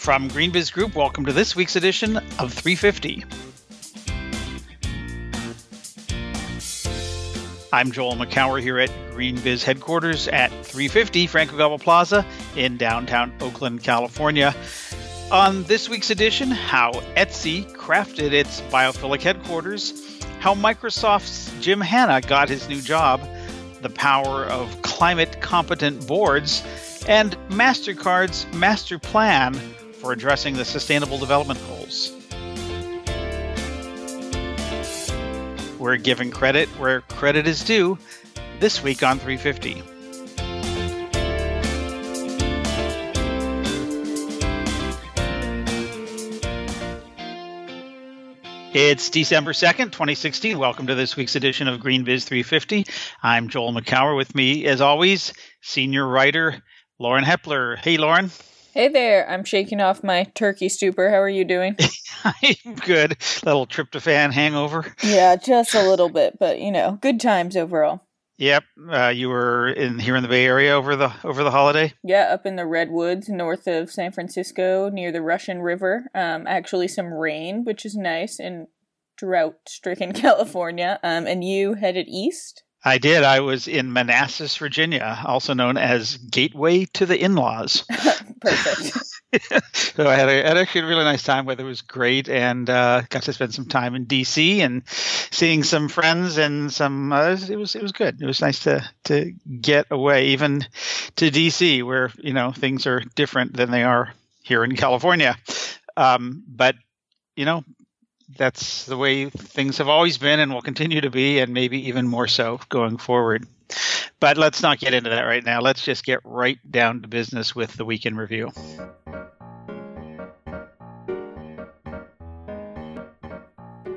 From GreenBiz Group, welcome to this week's edition of 350. I'm Joel Makower here at GreenBiz headquarters at 350 Frank Ogawa Plaza in downtown Oakland, California. On this week's edition, how Etsy crafted its biophilic headquarters, how Microsoft's Jim Hanna got his new job, the power of climate competent boards, and MasterCard's master plan for addressing the Sustainable Development Goals. We're giving credit where credit is due this week on 350. It's December 2nd, 2016. Welcome to this week's edition of GreenBiz 350. I'm Joel Makower. With me, as always, senior writer Lauren Hepler. Hey, Lauren. Hey there. I'm shaking off my turkey stupor. How are you doing? I'm good. Little tryptophan hangover. Yeah, just a little bit, but you know, good times overall. Yep, uh, you were in here in the Bay Area over the over the holiday. Yeah, up in the redwoods north of San Francisco, near the Russian River. Um, actually, some rain, which is nice in drought-stricken California. Um, and you headed east. I did. I was in Manassas, Virginia, also known as Gateway to the In-Laws. Perfect. so I had, a, had actually a really nice time. Weather was great, and uh, got to spend some time in DC and seeing some friends and some. Uh, it was it was good. It was nice to to get away, even to DC, where you know things are different than they are here in California. Um, but you know, that's the way things have always been and will continue to be, and maybe even more so going forward. But let's not get into that right now. Let's just get right down to business with the weekend review.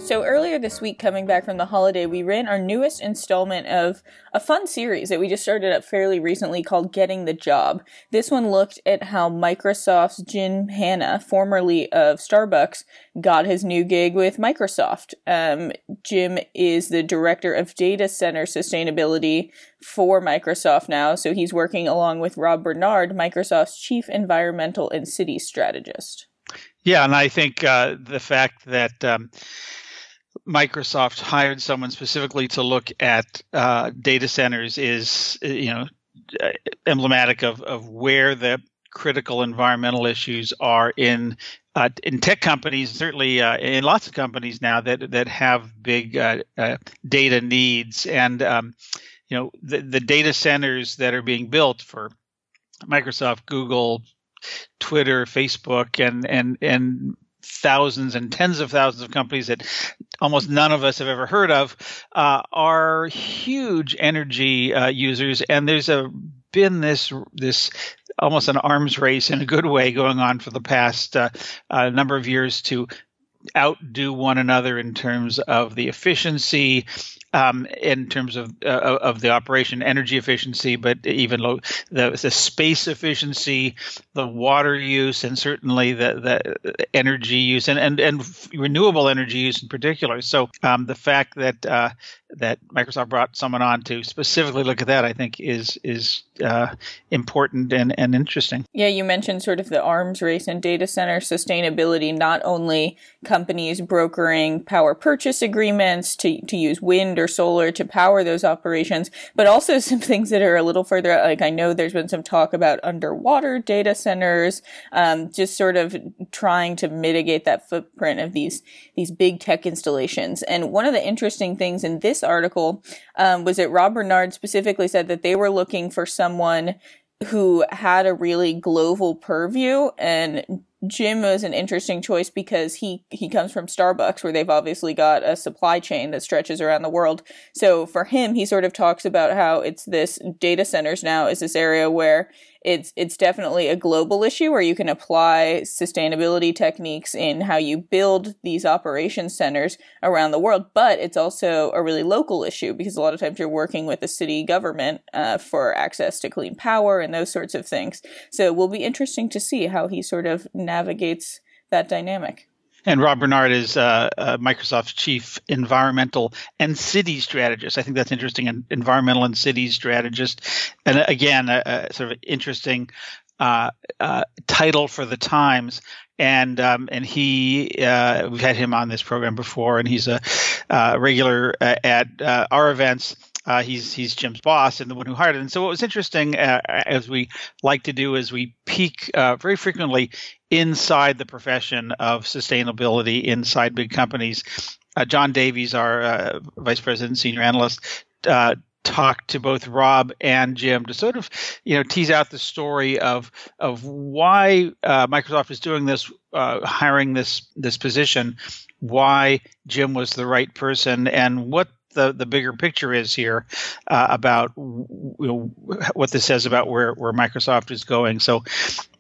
So, earlier this week, coming back from the holiday, we ran our newest installment of a fun series that we just started up fairly recently called Getting the Job. This one looked at how Microsoft's Jim Hanna, formerly of Starbucks, got his new gig with Microsoft. Um, Jim is the director of data center sustainability for Microsoft now, so he's working along with Rob Bernard, Microsoft's chief environmental and city strategist. Yeah, and I think uh, the fact that um, Microsoft hired someone specifically to look at uh, data centers is, you know, emblematic of, of where the critical environmental issues are in uh, in tech companies, certainly uh, in lots of companies now that that have big uh, uh data needs, and um, you know the, the data centers that are being built for Microsoft, Google, Twitter, Facebook, and and and thousands and tens of thousands of companies that almost none of us have ever heard of uh, are huge energy uh, users, and there's a been this this almost an arms race in a good way going on for the past uh, number of years to outdo one another in terms of the efficiency um, in terms of uh, of the operation, energy efficiency, but even the the space efficiency, the water use, and certainly the the energy use and and, and renewable energy use in particular. So um, the fact that uh, that Microsoft brought someone on to specifically look at that, I think, is is uh, important and, and interesting. Yeah, you mentioned sort of the arms race and data center sustainability. Not only companies brokering power purchase agreements to to use wind or solar to power those operations, but also some things that are a little further out. Like I know there's been some talk about underwater data centers, um, just sort of trying to mitigate that footprint of these these big tech installations. And one of the interesting things in this article um, was that Rob Bernard specifically said that they were looking for someone who had a really global purview and Jim was an interesting choice because he he comes from Starbucks where they've obviously got a supply chain that stretches around the world. So for him he sort of talks about how it's this data centers now is this area where it's it's definitely a global issue where you can apply sustainability techniques in how you build these operation centers around the world. But it's also a really local issue because a lot of times you're working with the city government uh, for access to clean power and those sorts of things. So it will be interesting to see how he sort of navigates that dynamic. And Rob Bernard is uh, uh, Microsoft's chief environmental and city strategist. I think that's interesting. An environmental and city strategist, and again, a, a sort of interesting uh, uh, title for the Times. And um, and he uh, we've had him on this program before, and he's a uh, regular at our events. He's he's Jim's boss and the one who hired him. And so what was interesting, as we like to do, is we peek very frequently inside the profession of sustainability inside big companies. John Davies, our vice president, senior analyst, uh, talk to both Rob and Jim to sort of, you know, tease out the story of of why uh, Microsoft is doing this, uh, hiring this this position, why Jim was the right person, and what the, the bigger picture is here uh, about what this says about where, where Microsoft is going. So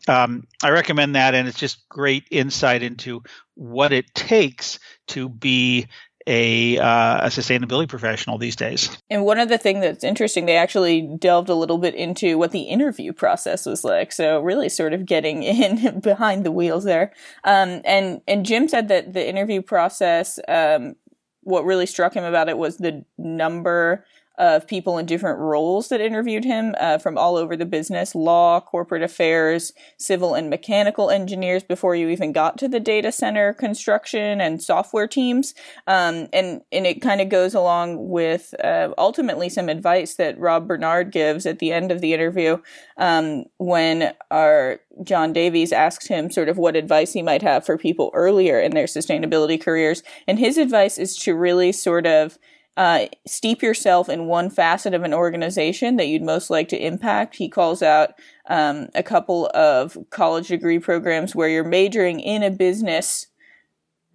um, I recommend that, and it's just great insight into what it takes to be a, uh, a sustainability professional these days. And one of the things that's interesting, they actually delved a little bit into what the interview process was like. So really, sort of getting in behind the wheels there. Um, and and Jim said that the interview process, um, what really struck him about it was the number of people in different roles that interviewed him uh, from all over the business law, corporate affairs, civil and mechanical engineers before you even got to the data center construction and software teams. Um, and, and it kind of goes along with uh, ultimately some advice that Rob Bernard gives at the end of the interview um, when our John Davies asks him sort of what advice he might have for people earlier in their sustainability careers. And his advice is to really sort of uh, steep yourself in one facet of an organization that you'd most like to impact. He calls out um, a couple of college degree programs where you're majoring in a business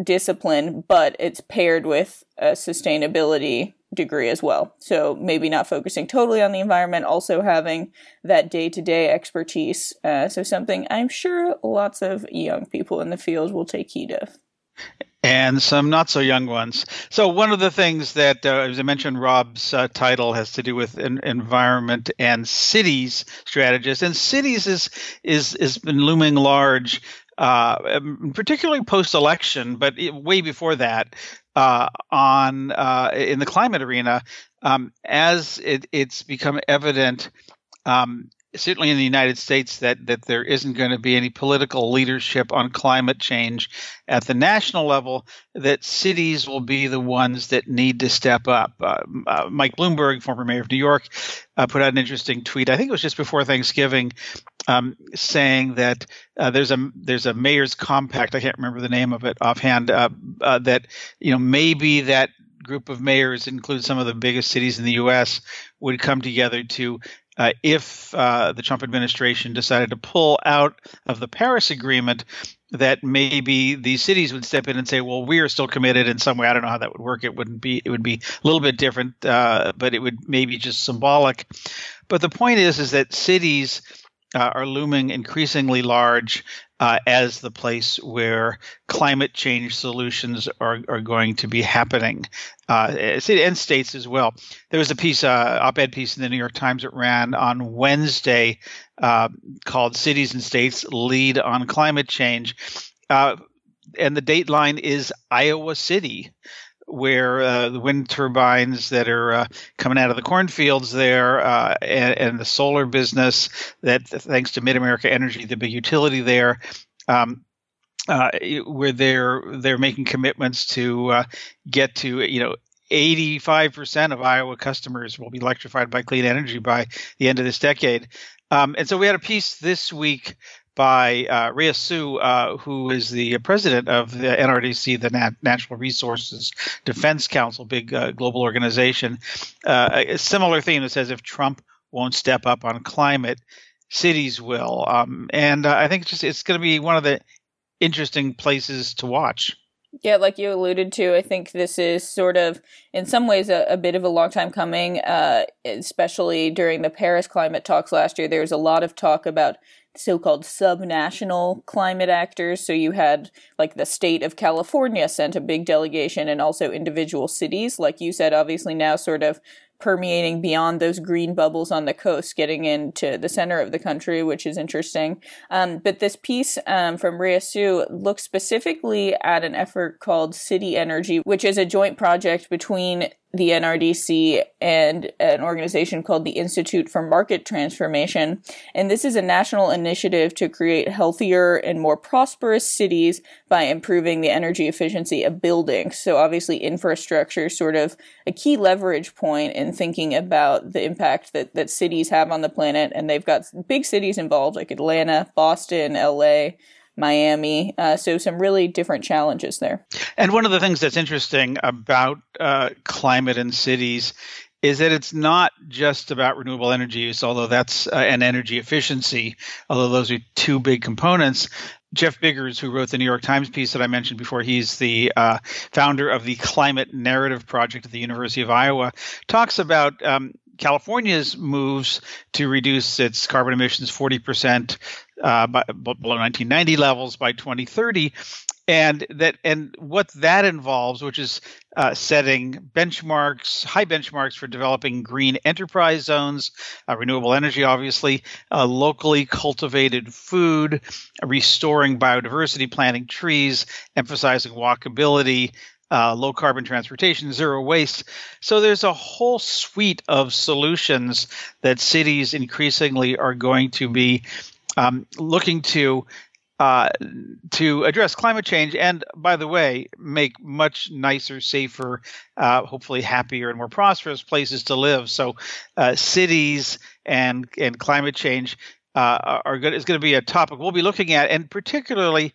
discipline, but it's paired with a sustainability degree as well. So maybe not focusing totally on the environment, also having that day to day expertise. Uh, so something I'm sure lots of young people in the field will take heed of and some not so young ones. So one of the things that, uh, as I mentioned, Rob's uh, title has to do with environment and cities strategist, and cities is is has been looming large, uh, particularly post election, but way before that, uh, on uh, in the climate arena, um, as it, it's become evident. Um, certainly in the United States that that there isn't going to be any political leadership on climate change at the national level. That cities will be the ones that need to step up. Uh, uh, Mike Bloomberg, former mayor of New York, uh, put out an interesting tweet. I think it was just before Thanksgiving, um, saying that uh, there's a there's a mayor's compact. I can't remember the name of it offhand. Uh, uh, that you know maybe that group of mayors include some of the biggest cities in the U.S. would come together to uh, if uh, the Trump administration decided to pull out of the Paris Agreement, that maybe these cities would step in and say, "Well, we are still committed in some way." I don't know how that would work. It wouldn't be. It would be a little bit different, uh, but it would maybe just symbolic. But the point is, is that cities uh, are looming increasingly large uh, as the place where climate change solutions are, are going to be happening, uh, and states as well. There was a piece, uh, op-ed piece in the New York Times that ran on Wednesday uh, called "Cities and States Lead on Climate Change," uh, and the dateline is Iowa City where uh, the wind turbines that are uh, coming out of the cornfields there uh, and, and, the solar business that thanks to MidAmerican Energy the big utility there um, uh, where they're they're making commitments to uh, get to you know 85% of Iowa customers will be electrified by clean energy by the end of this decade. Um, and so we had a piece this week by uh, Rhea Suh, uh, who is the president of the NRDC, the Nat- Natural Resources Defense Council, big uh, global organization. Uh, a similar theme that says if Trump won't step up on climate, cities will. Um, and uh, I think it's just it's going to be one of the interesting places to watch. Yeah, like you alluded to, I think this is sort of, in some ways, a, a bit of a long time coming, uh, especially during the Paris climate talks last year. There was a lot of talk about so-called subnational climate actors. So you had like the state of California sent a big delegation and also individual cities, like you said, obviously now sort of permeating beyond those green bubbles on the coast, getting into the center of the country, which is interesting. Um, but this piece um, from Rhea Suh looks specifically at an effort called City Energy, which is a joint project between the NRDC and an organization called the Institute for Market Transformation. And this is a national initiative to create healthier and more prosperous cities by improving the energy efficiency of buildings. So obviously infrastructure is sort of a key leverage point in thinking about the impact that, that cities have on the planet. And they've got big cities involved like Atlanta, Boston, LA, Miami. Uh, so some really different challenges there. And one of the things that's interesting about uh, climate and cities is that it's not just about renewable energy use, although that's uh, an energy efficiency, although those are two big components. Jeff Biggers, who wrote the New York Times piece that I mentioned before, he's the uh, founder of the Climate Narrative Project at the University of Iowa, talks about um, California's moves to reduce its carbon emissions 40% uh, by, below 1990 levels by 2030 and that and what that involves which is uh, setting benchmarks high benchmarks for developing green enterprise zones uh, renewable energy obviously uh, locally cultivated food restoring biodiversity planting trees emphasizing walkability uh, low carbon transportation, zero waste. So there's a whole suite of solutions that cities increasingly are going to be um, looking to uh, to address climate change and, by the way, make much nicer, safer, uh, hopefully happier and more prosperous places to live. So, uh, cities and and climate change uh, are good is going to be a topic we'll be looking at, and particularly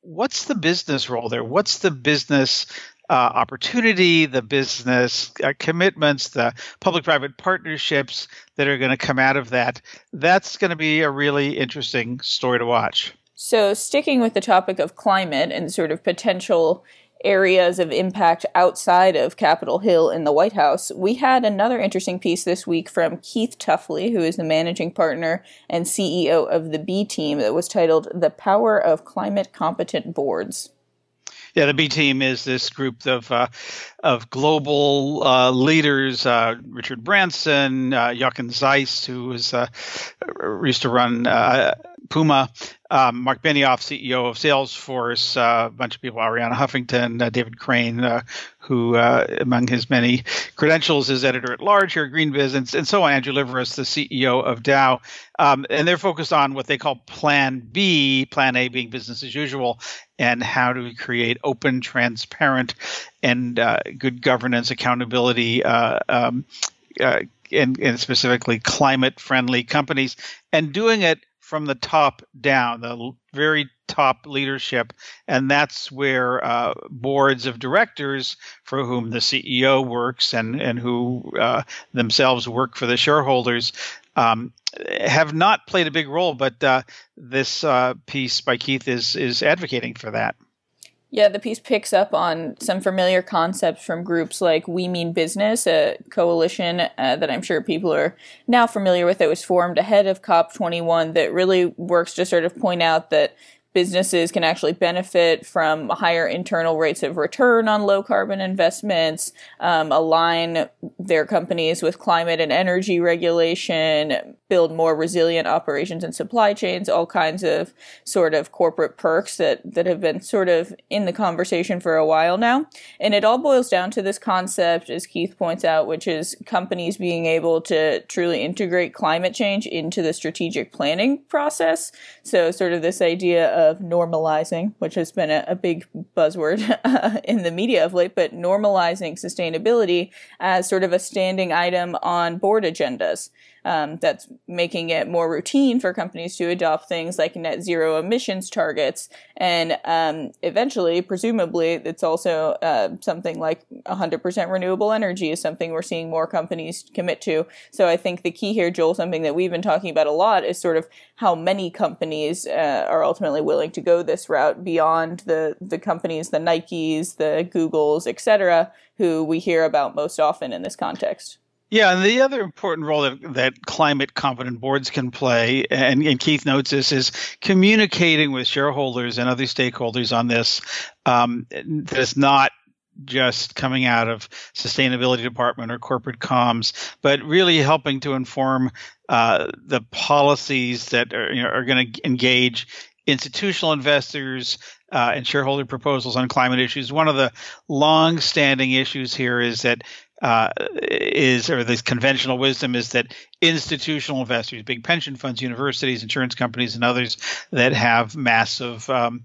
what's the business role there? What's the business uh, opportunity, the business uh, commitments, the public private partnerships that are going to come out of that? That's going to be a really interesting story to watch. So, sticking with the topic of climate and sort of potential areas of impact outside of Capitol Hill in the White House, we had another interesting piece this week from Keith Tuffley, who is the managing partner and CEO of the B Team, that was titled The Power of Climate Competent Boards. Yeah, the B team is this group of uh, of global uh, leaders. Uh, Richard Branson, uh, Jochen Zeitz, who was uh, used to run Puma, um, Marc Benioff, CEO of Salesforce, uh, a bunch of people, Arianna Huffington, uh, David Crane, uh, who, uh, among his many credentials, is editor at large here at GreenBiz, and, and so on. Andrew Liveris, the CEO of Dow. Um, and they're focused on what they call Plan B, Plan A being business as usual, and how we create open, transparent, and uh, good governance, accountability, um, and, and specifically climate friendly companies, and doing it from the top down, the very top leadership, and that's where uh, boards of directors, for whom the CEO works and and who uh, themselves work for the shareholders, um, have not played a big role. But uh, this uh, piece by Keith is is advocating for that. Yeah, the piece picks up on some familiar concepts from groups like We Mean Business, a coalition uh, that I'm sure people are now familiar with that was formed ahead of COP21 that really works to sort of point out that businesses can actually benefit from higher internal rates of return on low carbon investments, um, align their companies with climate and energy regulation, build more resilient operations and supply chains, all kinds of sort of corporate perks that, that have been sort of in the conversation for a while now. And it all boils down to this concept, as Keith points out, which is companies being able to truly integrate climate change into the strategic planning process. So sort of this idea of normalizing, which has been a, a big buzzword in the media of late, but normalizing sustainability as sort of a standing item on board agendas um, that's making it more routine for companies to adopt things like net zero emissions targets. And um, eventually, presumably, it's also uh, something like 100% renewable energy is something we're seeing more companies commit to. So I think the key here, Joel, something that we've been talking about a lot is sort of how many companies uh, are ultimately willing to go this route beyond the, the companies, the Nikes, the Googles, etc., who we hear about most often in this context. Yeah, and the other important role that, that climate competent boards can play, and, and, Keith notes this, is communicating with shareholders and other stakeholders on this. Um, that is not just coming out of sustainability department or corporate comms, but really helping to inform uh, the policies that are, you know, are going to engage institutional investors uh, and shareholder proposals on climate issues. One of the long-standing issues here is that uh, is, or this conventional wisdom is that institutional investors, big pension funds, universities, insurance companies, and others that have massive um,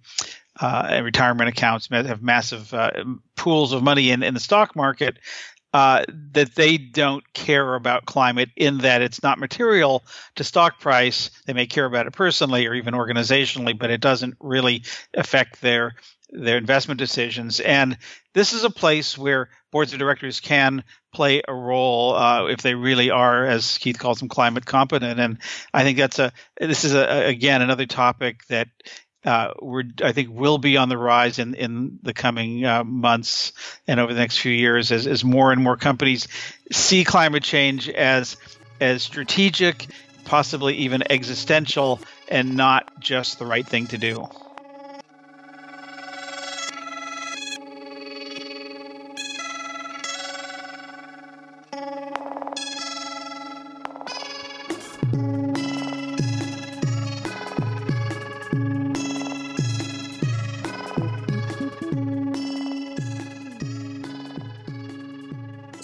uh, retirement accounts, have massive uh, pools of money in, in the stock market, uh, that they don't care about climate in that it's not material to stock price. They may care about it personally or even organizationally, but it doesn't really affect their their investment decisions. And this is a place where boards of directors can play a role uh, if they really are, as Keith calls them, climate competent. And I think that's a this is a, again another topic that uh, we're I think will be on the rise in in the coming uh, months and over the next few years as as more and more companies see climate change as as strategic, possibly even existential, and not just the right thing to do.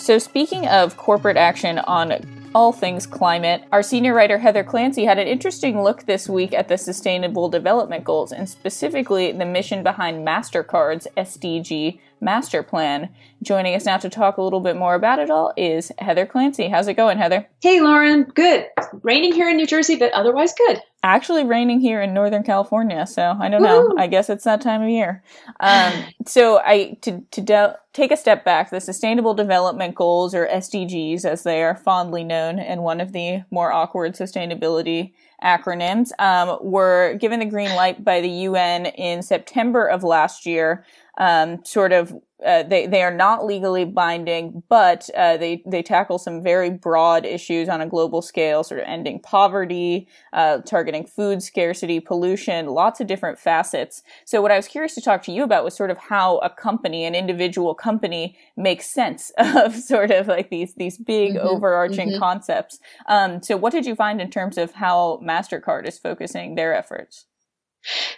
So, speaking of corporate action on all things climate, our senior writer Heather Clancy had an interesting look this week at the Sustainable Development Goals and specifically the mission behind MasterCard's SDG master plan. Joining us now to talk a little bit more about it all is Heather Clancy. How's it going, Heather? Hey, Lauren. Good. Raining here in New Jersey, but otherwise good. Actually, raining here in Northern California, so I don't Woo! know. I guess it's that time of year. Um, so, I to to de- take a step back. The Sustainable Development Goals, or SDGs, as they are fondly known, and one of the more awkward sustainability acronyms, um, were given the green light by the UN in September of last year um, sort of uh, they they are not legally binding, but uh, they they tackle some very broad issues on a global scale, sort of ending poverty, uh, targeting food scarcity, pollution, lots of different facets. So what I was curious to talk to you about was sort of how a company, an individual company, makes sense of sort of like these these big mm-hmm. overarching mm-hmm. concepts. Um, so what did you find in terms of how Mastercard is focusing their efforts?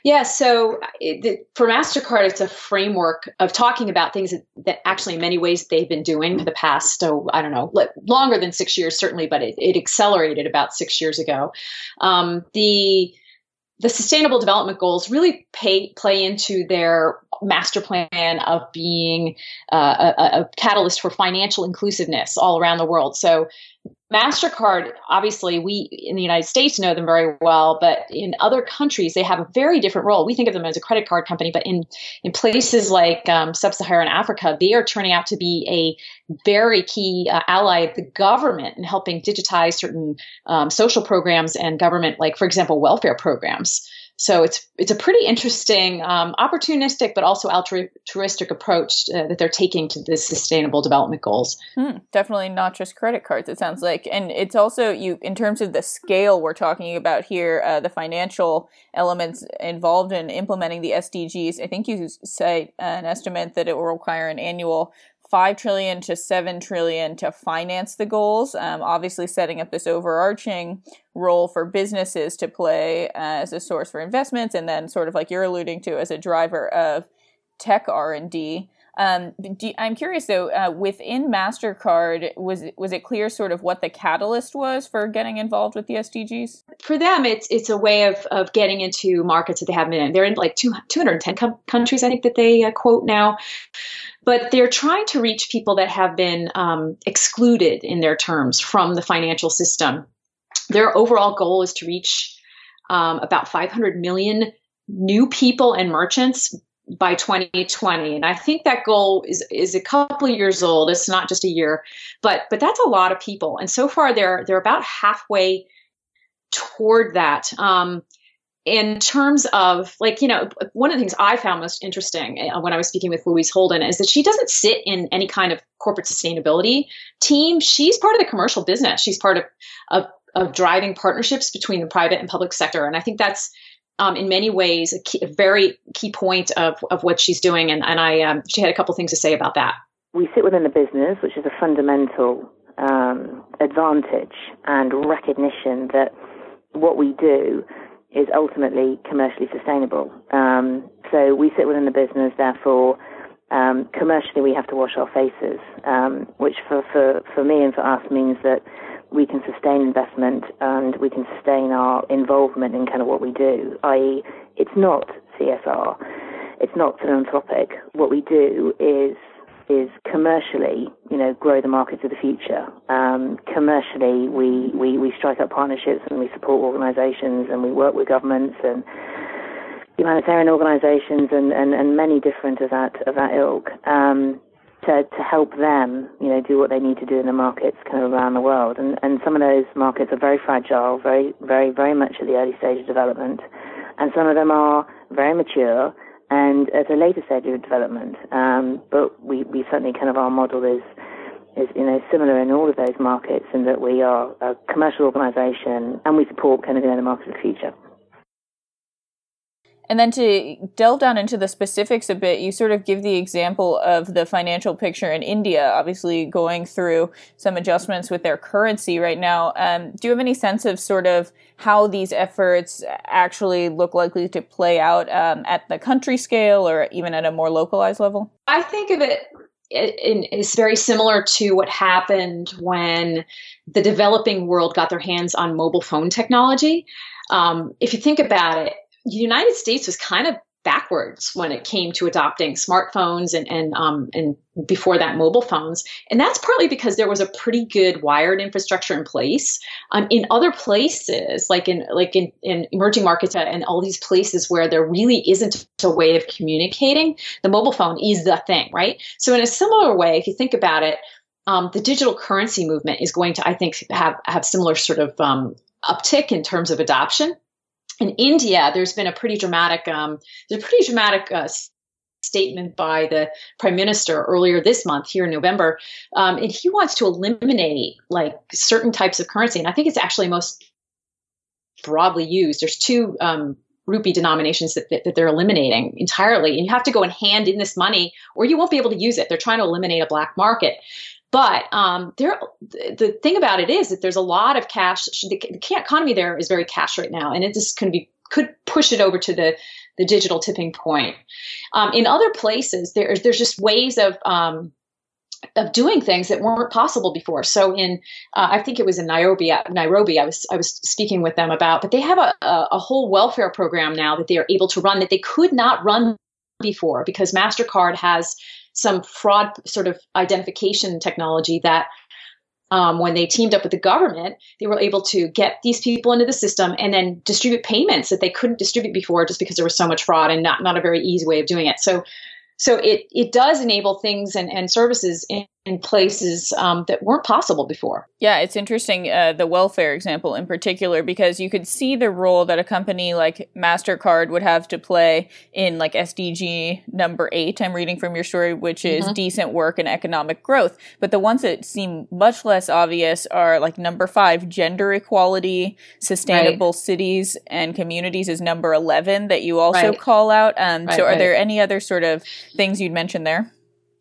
Yeah, so it, for MasterCard, it's a framework of talking about things that, that, actually, in many ways, they've been doing for the past, oh, I don't know, longer than six years, certainly, but it, it accelerated about six years ago. Um, the the sustainable development goals really pay, play into their master plan of being uh, a, a, catalyst for financial inclusiveness all around the world. So MasterCard, obviously, we in the United States know them very well, but in other countries, they have a very different role. We think of them as a credit card company, but in, in places like um, sub Saharan Africa, they are turning out to be a very key uh, ally of the government in helping digitize certain um, social programs and government, like, for example, welfare programs. So it's it's a pretty interesting, um, opportunistic, but also altruistic approach uh, that they're taking to the sustainable development goals. Hmm, definitely not just credit cards. It sounds like, and it's also you in terms of the scale we're talking about here, uh, the financial elements involved in implementing the SDGs. I think you cite an estimate that it will require an annual 5 trillion to 7 trillion to finance the goals. Um, obviously setting up this overarching role for businesses to play as a source for investments and then sort of like you're alluding to as a driver of tech r&d um, do, I'm curious though, uh, within Mastercard, was was it clear sort of what the catalyst was for getting involved with the SDGs? For them, it's it's a way of, of getting into markets that they haven't been in. They're in like two, 210 com- countries, I think that they uh, quote now but they're trying to reach people that have been um, excluded in their terms from the financial system. Their overall goal is to reach um, about 500 million new people and merchants by 2020 and i think that goal is is a couple years old. It's not just a year but but that's a lot of people. And so far they're they're about halfway toward that. Um, in terms of like you know one of the things i found most interesting uh, when i was speaking with louise holden is that she doesn't sit in any kind of corporate sustainability team. She's part of the commercial business. She's part of of, of driving partnerships between the private and public sector. And i think that's um, in many ways a, key, a, very key point of, of what she's doing and, and i um, she had a couple things to say about that we sit within the business which is a fundamental um, advantage and recognition that what we do is ultimately commercially sustainable. Um, so we sit within the business, therefore, Um, commercially, we have to wash our faces, um, which for, for, for me and for us means that we can sustain investment and we can sustain our involvement in kind of what we do, i.e., it's not CSR, it's not philanthropic. What we do is is commercially, you know, grow the markets of the future. Um, commercially, we, we, we strike up partnerships and we support organisations and we work with governments and humanitarian organisations and, and, and many different of that of that ilk. Um, to, to help them, you know, do what they need to do in the markets kind of around the world. And, and some of those markets are very fragile, very, very, very much at the early stage of development. And some of them are very mature and at a later stage of development. Um, but we, we certainly kind of our model is, is, you know, similar in all of those markets in that we are a commercial organisation and we support kind of, you know, the market of the future. And then to delve down into the specifics a bit, you sort of give the example of the financial picture in India, obviously going through some adjustments with their currency right now. Um, do you have any sense of sort of how these efforts actually look likely to play out um, at the country scale or even at a more localized level? I think of it it's very similar to what happened when the developing world got their hands on mobile phone technology. Um, if you think about it, the United States was kind of backwards when it came to adopting smartphones and and um, and before that mobile phones. And that's partly because there was a pretty good wired infrastructure in place. Um, in other places like in like in, in emerging markets and all these places where there really isn't a way of communicating the mobile phone is the thing right? So in a similar way if you think about it um, the digital currency movement is going to i think have have similar sort of um, uptick in terms of adoption in India, there's been a pretty dramatic, um, there's a pretty dramatic uh, statement by the prime minister earlier this month here in November, um, and he wants to eliminate like certain types of currency, and I think it's actually most broadly used. There's two um, rupee denominations that, that, that, they're eliminating entirely, and you have to go and hand in this money, or you won't be able to use it. They're trying to eliminate a black market. But um, there, the thing about it is that there's a lot of cash. The, economy there is very cash right now, and it just can be could push it over to the the digital tipping point. Um, in other places, there's there's just ways of um, of doing things that weren't possible before. So in, uh, I think it was in Nairobi, Nairobi, I was I was speaking with them about, but they have a, a whole welfare program now that they are able to run that they could not run before because Mastercard has some fraud sort of identification technology that um, when they teamed up with the government, they were able to get these people into the system and then distribute payments that they couldn't distribute before just because there was so much fraud and not, not a very easy way of doing it. So, so it, it does enable things and, and services in, in places um, that weren't possible before. Yeah, it's interesting, uh, the welfare example in particular, because you could see the role that a company like MasterCard would have to play in like SDG number eight, I'm reading from your story, which is mm-hmm. decent work and economic growth. But the ones that seem much less obvious are like number five, gender equality, sustainable right. cities and communities is number 11 that you also right. call out. Um, right, so are there any other sort of things you'd mention there?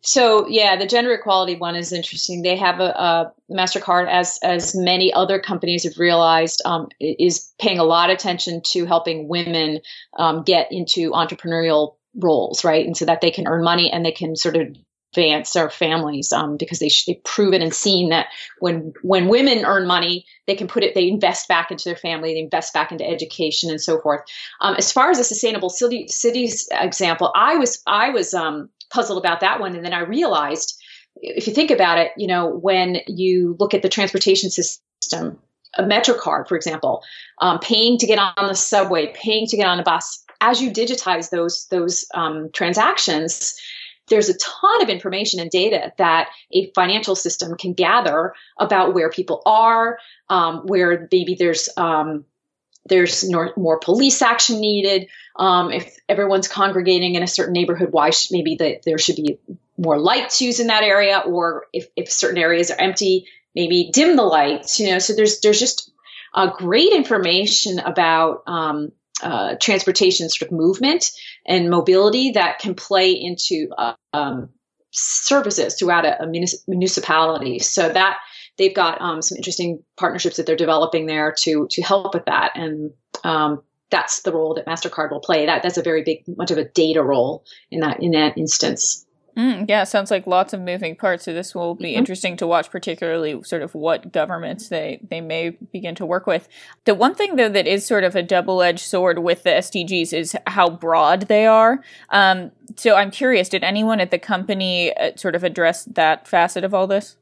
So yeah, the gender equality one is interesting. They have a, a Mastercard, as as many other companies have realized, um, is paying a lot of attention to helping women um, get into entrepreneurial roles, right, and so that they can earn money and they can sort of advance their families um, because they they've proven and seen that when when women earn money, they can put it, they invest back into their family, they invest back into education and so forth. Um, as far as the sustainable city, cities example, I was I was um, puzzled about that one. And then I realized, if you think about it, you know, when you look at the transportation system, a MetroCard, for example, um, paying to get on the subway, paying to get on a bus, as you digitize those those um, transactions, there's a ton of information and data that a financial system can gather about where people are, um, where maybe there's um, there's more police action needed. Um, if everyone's congregating in a certain neighborhood, why should, maybe the, there should be more lights used in that area, or if, if certain areas are empty, maybe dim the lights. You know, so there's there's just uh, great information about um, uh, transportation sort of movement and mobility that can play into uh, um, services throughout a, a municipality. So that they've got um, some interesting partnerships that they're developing there to to help with that, and um, that's the role that Mastercard will play. That that's a very big, much of a data role in that in that instance. Mm, yeah, sounds like lots of moving parts. So this will be mm-hmm. interesting to watch, particularly sort of what governments they they may begin to work with. The one thing though that is sort of a double edged sword with the SDGs is how broad they are. Um, so I'm curious, did anyone at the company uh, sort of address that facet of all this?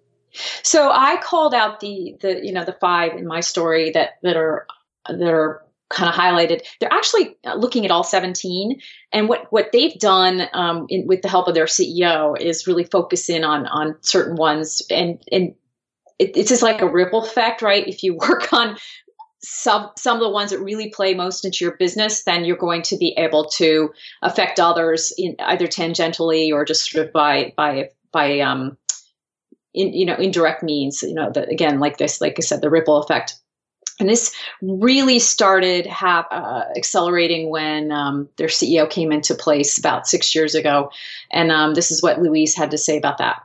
So I called out the the you know the five in my story that that are that are kind of highlighted. They're actually looking at all 17, and what what they've done um, in, with the help of their CEO is really focus in on on certain ones, and and it, it's just like a ripple effect, right? If you work on some some of the ones that really play most into your business, then you're going to be able to affect others in either tangentially or just sort of by by by um in you know indirect means. You know, the, again, like this, like I said, the ripple effect. And this really started uh, accelerating when um, their CEO came into place about six years ago. And um, this is what Louise had to say about that.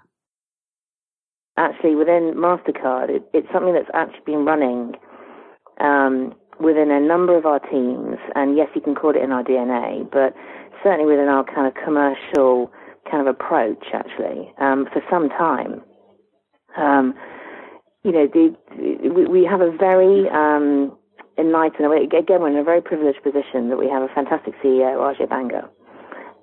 Actually, within MasterCard, it, it's something that's actually been running um, within a number of our teams. And yes, you can call it in our DNA, but certainly within our kind of commercial kind of approach, actually, um, for some time. Um, you know, the, we, we have a very um, enlightened, again, we're in a very privileged position that we have a fantastic CEO, Ajay Banga.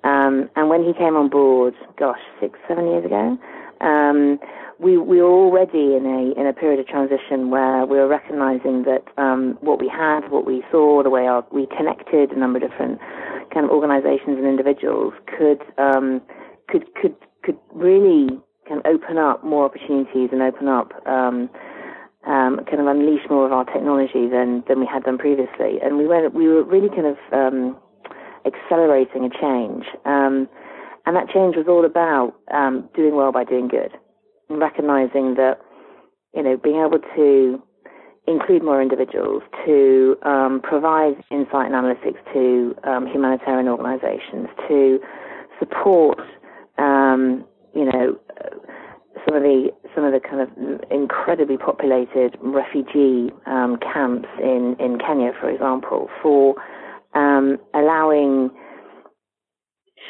Um, and when he came on board, gosh, six, seven years ago, um, we, we were already in a, in a period of transition where we were recognizing that um, what we had, what we saw, the way our, we connected a number of different kind of organizations and individuals could, um, could, could, could really can open up more opportunities and open up um, um, kind of unleash more of our technology than than we had done previously. And we went we were really kind of um, accelerating a change. Um, and that change was all about um, doing well by doing good, and recognizing that you know being able to include more individuals, to um, provide insight and analytics to um, humanitarian organizations, to support you know, some of the some of the kind of incredibly populated refugee um, camps in in Kenya, for example, for um, allowing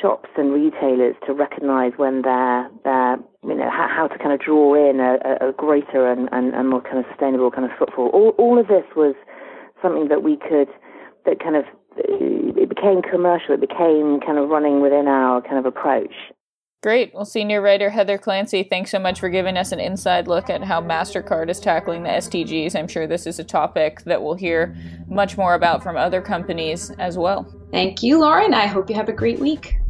shops and retailers to recognise when they're they're you know how, how to kind of draw in a, a greater and, and, and, more kind of sustainable kind of footfall. All all of this was something that we could that kind of it became commercial. It became kind of running within our kind of approach. Great. Well, senior writer Heather Clancy, thanks so much for giving us an inside look at how MasterCard is tackling the SDGs. I'm sure this is a topic that we'll hear much more about from other companies as well. Thank you, Lauren. I hope you have a great week.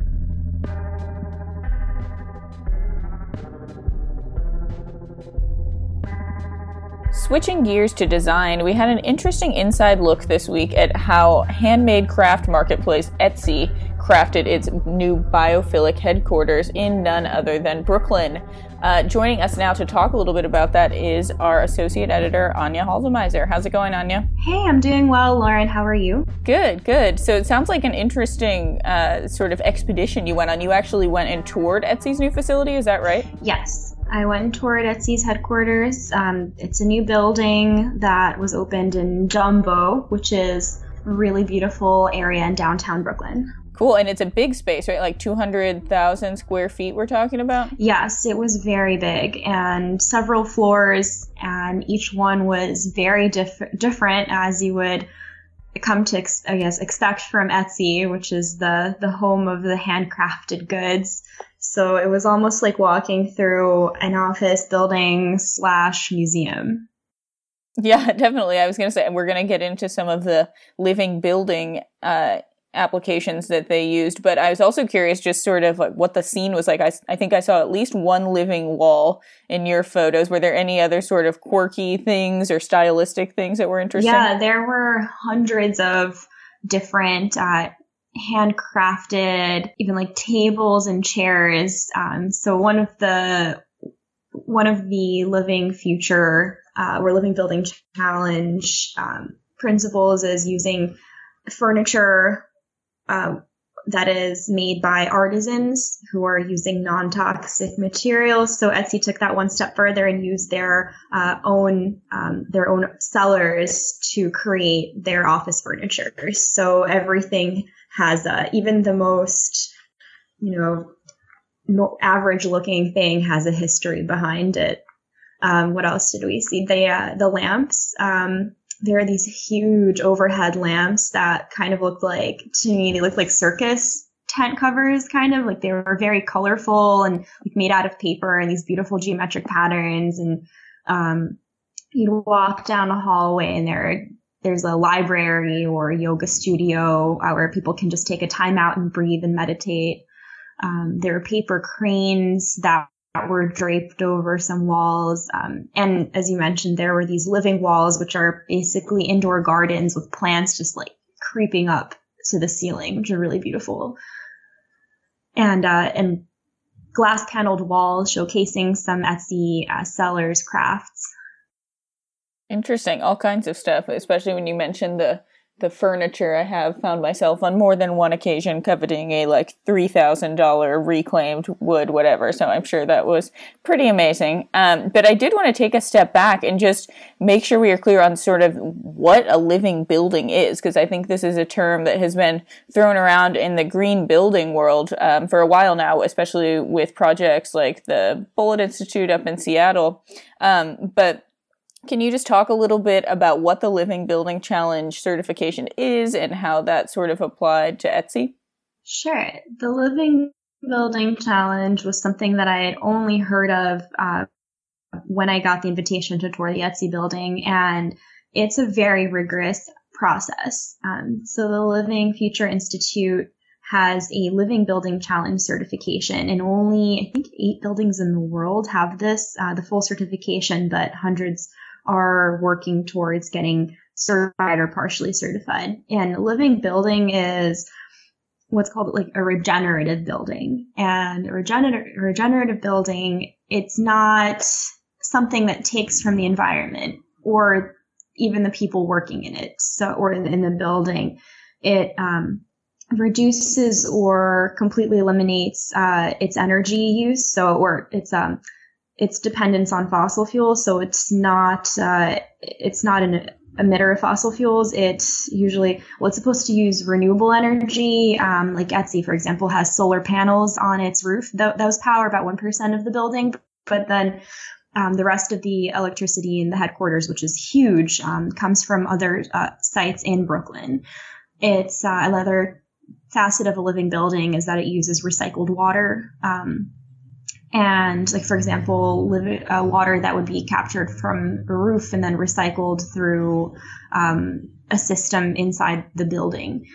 Switching gears to design, we had an interesting inside look this week at how handmade craft marketplace Etsy crafted its new biophilic headquarters in none other than Brooklyn. Uh, joining us now to talk a little bit about that is our associate editor, Anya Khalamayzer. How's it going, Anya? Hey, I'm doing well, Lauren. How are you? Good, good. So it sounds like an interesting uh, sort of expedition you went on. You actually went and toured Etsy's new facility, is that right? Yes. I went and toured Etsy's headquarters. Um, it's a new building that was opened in Dumbo, which is a really beautiful area in downtown Brooklyn. Cool, and it's a big space, right? Like 200,000 square feet we're talking about? Yes, it was very big and several floors, and each one was very diff- different as you would come to, ex- I guess, expect from Etsy, which is the, the home of the handcrafted goods. So it was almost like walking through an office building slash museum. Yeah, definitely. I was going to say, and we're going to get into some of the living building uh, applications that they used, but I was also curious just sort of like what the scene was like. I, I think I saw at least one living wall in your photos. Were there any other sort of quirky things or stylistic things that were interesting? Yeah, there were hundreds of different uh, handcrafted, even like tables and chairs. Um, so one of the one of the living future uh, or living building challenge um, principles is using furniture um, that is made by artisans who are using non-toxic materials. So Etsy took that one step further and used their uh, own um, their own sellers to create their office furniture. So everything has uh, even the most you know no, average looking thing has a history behind it. Um, what else did we see? The uh, the lamps. Um, there are these huge overhead lamps that kind of look like to me they look like circus tent covers kind of like they were very colorful and like made out of paper and these beautiful geometric patterns. And um, you'd walk down a hallway and there there's a library or a yoga studio uh, where people can just take a time out and breathe and meditate. Um, there are paper cranes that were draped over some walls. Um, and as you mentioned, there were these living walls, which are basically indoor gardens with plants just like creeping up to the ceiling, which are really beautiful. And, uh, and glass paneled walls showcasing some Etsy uh, sellers' crafts. Interesting. All kinds of stuff, especially when you mentioned the the furniture I have found myself on more than one occasion coveting a like $3,000 reclaimed wood, whatever. So I'm sure that was pretty amazing. Um, but I did want to take a step back and just make sure we are clear on sort of what a living building is, because I think this is a term that has been thrown around in the green building world um, for a while now, especially with projects like the Bullitt Institute up in Seattle. Um, but can you just talk a little bit about what the Living Building Challenge certification is and how that sort of applied to Etsy? Sure. The Living Building Challenge was something that I had only heard of uh, when I got the invitation to tour the Etsy building, and it's a very rigorous process. Um, so the Living Future Institute has a Living Building Challenge certification, and only I think eight buildings in the world have this, uh, the full certification, but hundreds are working towards getting certified or partially certified. And living building is what's called like a regenerative building. And regenerative building, it's not something that takes from the environment or even the people working in it. So, or in, in the building, it, um, reduces or completely eliminates uh, its energy use. So, or its um, its dependence on fossil fuels. So it's not uh, it's not an emitter of fossil fuels. It's usually well, it's supposed to use renewable energy. Um, like Etsy, for example, has solar panels on its roof. Th- those power about one percent of the building, but then um, the rest of the electricity in the headquarters, which is huge, um, comes from other uh, sites in Brooklyn. It's uh, another facet of a living building is that it uses recycled water. Um, and like for example uh, water that would be captured from a roof and then recycled through um, a system inside the building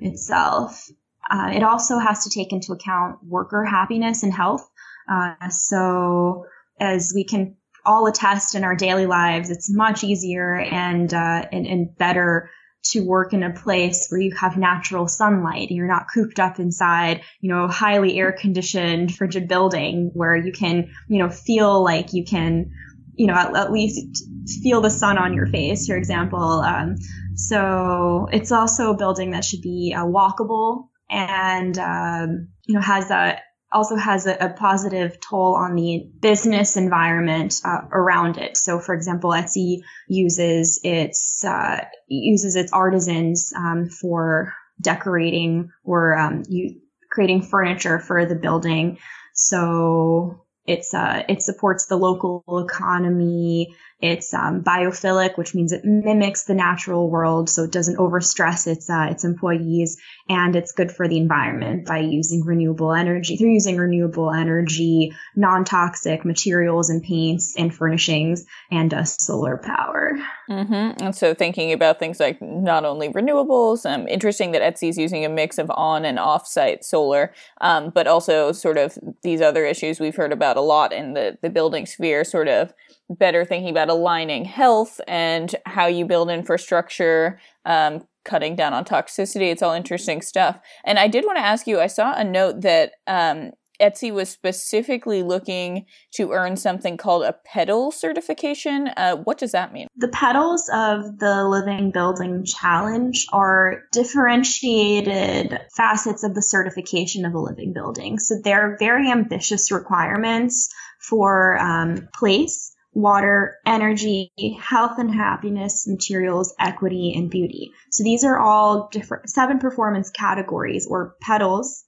itself. Uh, it also has to take into account worker happiness and health. Uh, so as we can all attest in our daily lives it's much easier and, uh, and, and better to work in a place where you have natural sunlight. You're not cooped up inside, you know, highly air conditioned, frigid building where you can, you know, feel like you can, you know, at, at least feel the sun on your face, for example. Um, so it's also a building that should be uh, walkable and, um, you know, has a also has a, a, positive toll on the business environment uh, around it. So, for example, Etsy uses its uh, uses its artisans um, for decorating or um, you, creating furniture for the building. So it's uh, it supports the local economy. It's um, biophilic, which means it mimics the natural world, so it doesn't overstress its uh, its employees, and it's good for the environment by using renewable energy. Through using renewable energy, non toxic materials and paints and furnishings, and uh, solar power. Mm-hmm. And so, thinking about things like not only renewables, um, interesting that Etsy is using a mix of on and off site solar, um, but also sort of these other issues we've heard about a lot in the the building sphere, sort of better thinking about aligning health and how you build infrastructure, um, cutting down on toxicity. It's all interesting stuff. And I did want to ask you I saw a note that um, Etsy was specifically looking to earn something called a PETAL certification. Uh, what does that mean? The petals of the Living Building Challenge are differentiated facets of the certification of a living building. So they're very ambitious requirements for um, place water, energy, health and happiness, materials, equity, and beauty. So these are all different seven performance categories or petals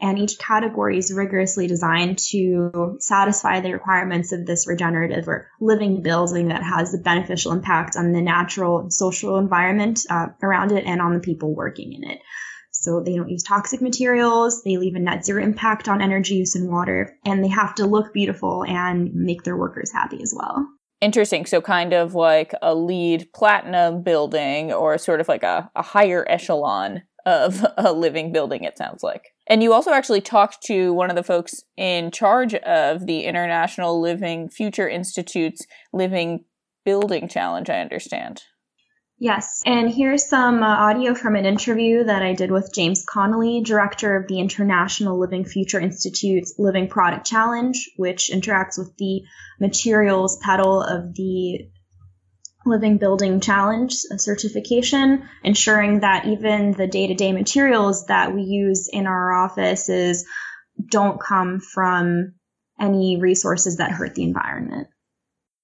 and each category is rigorously designed to satisfy the requirements of this regenerative or living building that has a beneficial impact on the natural social environment uh, around it and on the people working in it. So they don't use toxic materials, they leave a net zero impact on energy use and water, and they have to look beautiful and make their workers happy as well. Interesting. So kind of like a LEED platinum building or sort of like a, a higher echelon of a living building, it sounds like. And you also actually talked to one of the folks in charge of the International Living Future Institute's Living Building Challenge, I understand. Yes, and here's some uh, audio from an interview that I did with James Connelly, director of the International Living Future Institute's Living Product Challenge, which interacts with the materials petal of the Living Building Challenge certification, ensuring that even the day to day materials that we use in our offices don't come from any resources that hurt the environment.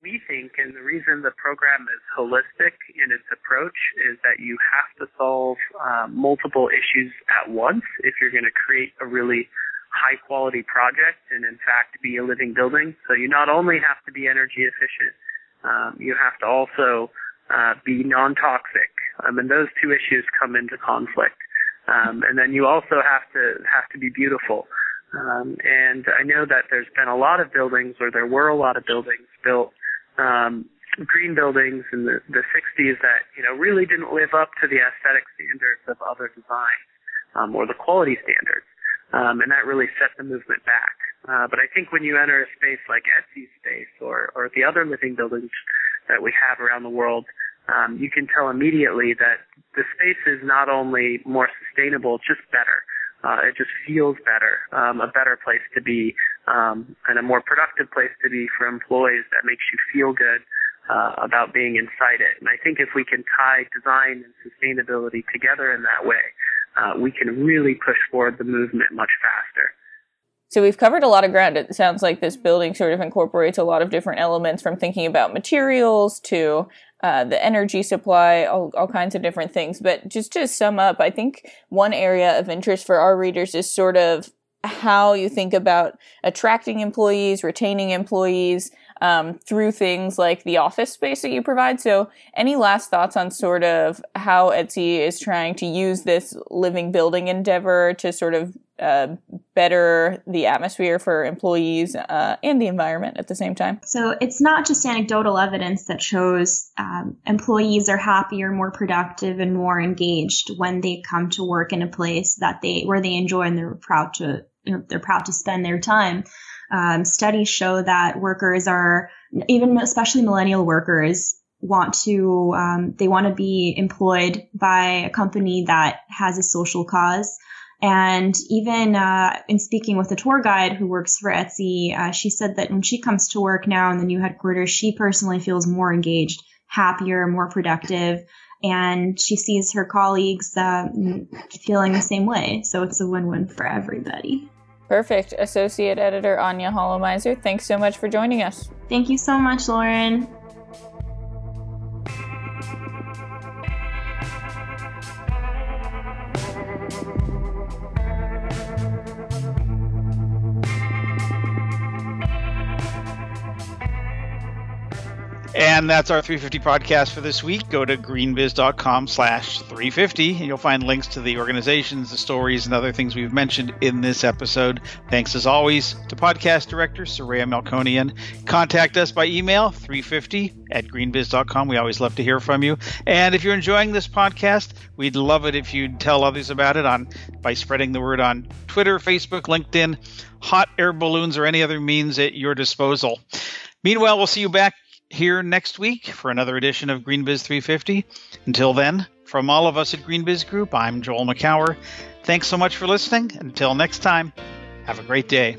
We think, and the reason the program is holistic in its approach, is that you have to solve uh, multiple issues at once if you're going to create a really high quality project and, in fact, be a living building. So you not only have to be energy efficient, um, you have to also uh, be non-toxic, um, and those two issues come into conflict. Um, and then you also have to have to be beautiful. Um, and I know that there's been a lot of buildings, or there were a lot of buildings built, um, green buildings in the, the 60s that you know really didn't live up to the aesthetic standards of other designs um, or the quality standards, um, and that really set the movement back. Uh, but I think when you enter a space like Etsy space or, or the other living buildings that we have around the world, um, you can tell immediately that the space is not only more sustainable, just better. Uh, it just feels better, um, a better place to be, um, and a more productive place to be for employees that makes you feel good uh, about being inside it. And I think if we can tie design and sustainability together in that way, uh, we can really push forward the movement much faster. So we've covered a lot of ground. It sounds like this building sort of incorporates a lot of different elements from thinking about materials to uh, the energy supply, all, all kinds of different things. But just to sum up, I think one area of interest for our readers is sort of how you think about attracting employees, retaining employees, um, through things like the office space that you provide. So, any last thoughts on sort of how Etsy is trying to use this living building endeavor to sort of uh, better the atmosphere for employees uh, and the environment at the same time? So, it's not just anecdotal evidence that shows um, employees are happier, more productive, and more engaged when they come to work in a place that they where they enjoy and they're proud to you know, they're proud to spend their time. Um, studies show that workers are, even especially millennial workers, want to um, they want to be employed by a company that has a social cause. And even uh, in speaking with a tour guide who works for Etsy, uh, she said that when she comes to work now in the new headquarters, she personally feels more engaged, happier, more productive, and she sees her colleagues uh, feeling the same way. So it's a win-win for everybody. Perfect. Associate Editor Anya Khalamayzer, thanks so much for joining us. Thank you so much, Lauren. And that's our 350 podcast for this week. Go to greenbiz.com slash 350 and you'll find links to the organizations, the stories, and other things we've mentioned in this episode. Thanks as always to podcast director Soraya Melkonian. Contact us by email 350 at greenbiz.com. We always love to hear from you. And if you're enjoying this podcast, we'd love it if you'd tell others about it on by spreading the word on Twitter, Facebook, LinkedIn, hot air balloons, or any other means at your disposal. Meanwhile, we'll see you back here next week for another edition of GreenBiz 350. Until then, from all of us at GreenBiz Group, I'm Joel Makower. Thanks so much for listening. Until next time, have a great day.